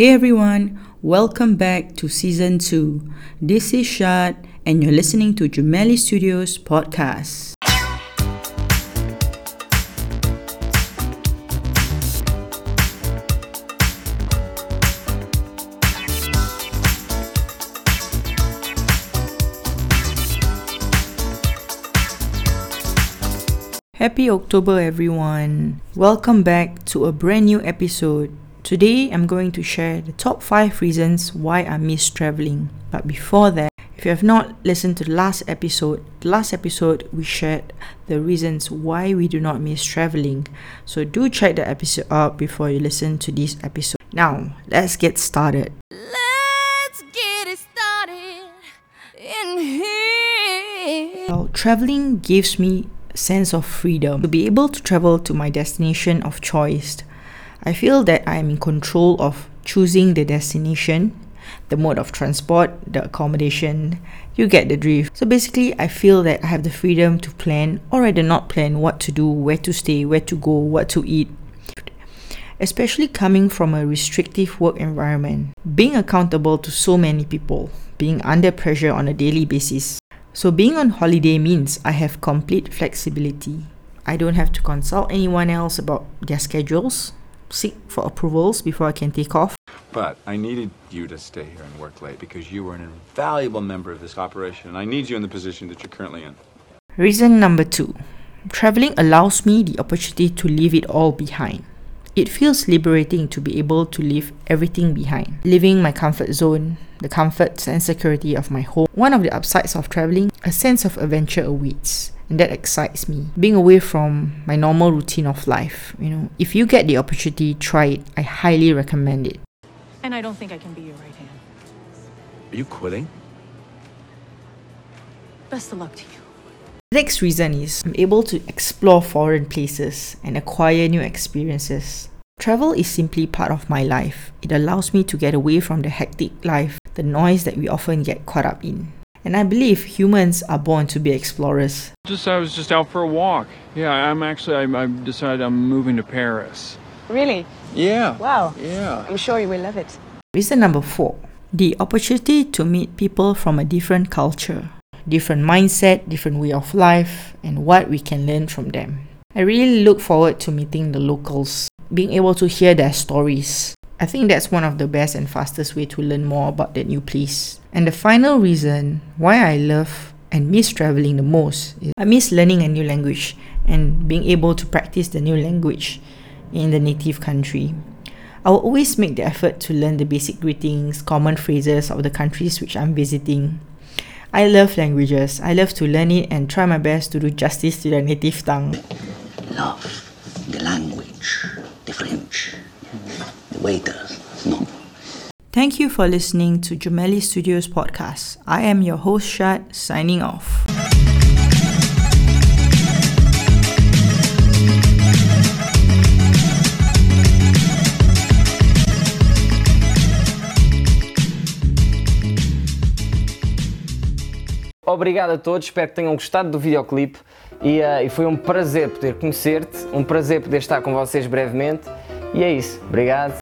Hey everyone, welcome back to season 2. This is Shad, and you're listening to Gemelli Studios podcast. Happy October, everyone! Welcome back to a brand new episode. Today, I'm going to share the top 5 reasons why I miss traveling. But before that, if you have not listened to the last episode, the last episode we shared the reasons why we do not miss traveling. So do check the episode out before you listen to this episode. Now, let's get started. Let's get it started in here. Well, traveling gives me a sense of freedom to be able to travel to my destination of choice. I feel that I am in control of choosing the destination, the mode of transport, the accommodation. You get the drift. So basically, I feel that I have the freedom to plan or rather not plan what to do, where to stay, where to go, what to eat. Especially coming from a restrictive work environment, being accountable to so many people, being under pressure on a daily basis, so, being on holiday means I have complete flexibility. I don't have to consult anyone else about their schedules, seek for approvals before I can take off. But I needed you to stay here and work late because you were an invaluable member of this operation, and I need you in the position that you're currently in. Reason number two traveling allows me the opportunity to leave it all behind. It feels liberating to be able to leave everything behind, leaving my comfort zone, the comforts and security of my home. One of the upsides of traveling, a sense of adventure awaits. And that excites me. Being away from my normal routine of life. You know, if you get the opportunity, try it. I highly recommend it. And I don't think I can be your right hand. Are you quitting? Best of luck to you. The next reason is I'm able to explore foreign places and acquire new experiences. Travel is simply part of my life. It allows me to get away from the hectic life, the noise that we often get caught up in. And I believe humans are born to be explorers. Just I was just out for a walk. Yeah, I'm actually I, I decided I'm moving to Paris. Really? Yeah. Wow. Yeah. I'm sure you will love it. Reason number four the opportunity to meet people from a different culture, different mindset, different way of life, and what we can learn from them. I really look forward to meeting the locals, being able to hear their stories. I think that's one of the best and fastest way to learn more about that new place. And the final reason why I love and miss traveling the most is I miss learning a new language and being able to practice the new language in the native country. I will always make the effort to learn the basic greetings, common phrases of the countries which I'm visiting. I love languages. I love to learn it and try my best to do justice to their native tongue. love the language, the French, waiters. No. Thank you for listening to Gemelli Studios podcast. I am your host Shad signing off. Obrigado a todos, espero que tenham gostado do videoclipe e, eh, e foi um prazer poder conhecer-te, um prazer poder estar com vocês brevemente. E é isso, obrigado